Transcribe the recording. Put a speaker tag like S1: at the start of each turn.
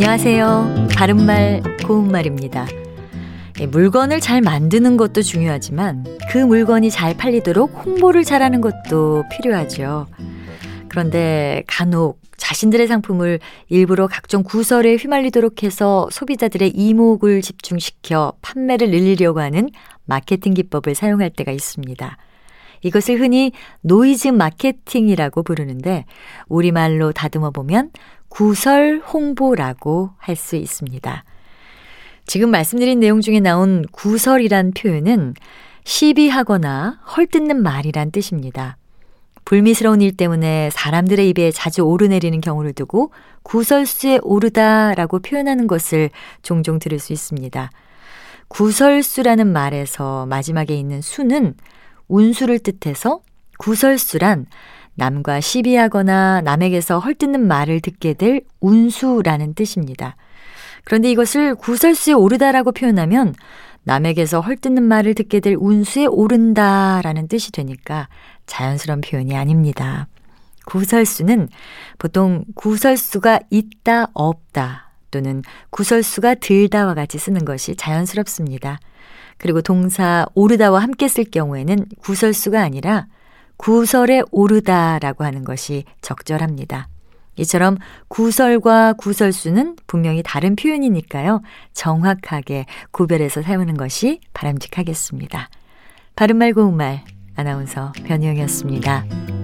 S1: 안녕하세요. 바른말, 고운말입니다. 예, 물건을 잘 만드는 것도 중요하지만 그 물건이 잘 팔리도록 홍보를 잘하는 것도 필요하죠. 그런데 간혹 자신들의 상품을 일부러 각종 구설에 휘말리도록 해서 소비자들의 이목을 집중시켜 판매를 늘리려고 하는 마케팅 기법을 사용할 때가 있습니다. 이것을 흔히 노이즈 마케팅이라고 부르는데 우리말로 다듬어 보면 구설 홍보라고 할 수 있습니다. 지금 말씀드린 내용 중에 나온 구설이란 표현은 시비하거나 헐뜯는 말이란 뜻입니다. 불미스러운 일 때문에 사람들의 입에 자주 오르내리는 경우를 두고 구설수에 오르다라고 표현하는 것을 종종 들을 수 있습니다. 구설수라는 말에서 마지막에 있는 수는 운수를 뜻해서 구설수란 남과 시비하거나 남에게서 헐뜯는 말을 듣게 될 운수라는 뜻입니다. 그런데 이것을 구설수에 오르다라고 표현하면 남에게서 헐뜯는 말을 듣게 될 운수에 오른다라는 뜻이 되니까 자연스러운 표현이 아닙니다. 구설수는 보통 구설수가 있다, 없다 또는 구설수가 들다와 같이 쓰는 것이 자연스럽습니다. 그리고 동사 오르다와 함께 쓸 경우에는 구설수가 아니라 구설에 오르다라고 하는 것이 적절합니다. 이처럼 구설과 구설수는 분명히 다른 표현이니까요. 정확하게 구별해서 사용하는 것이 바람직하겠습니다. 바른말 고운말 아나운서 변희영이었습니다.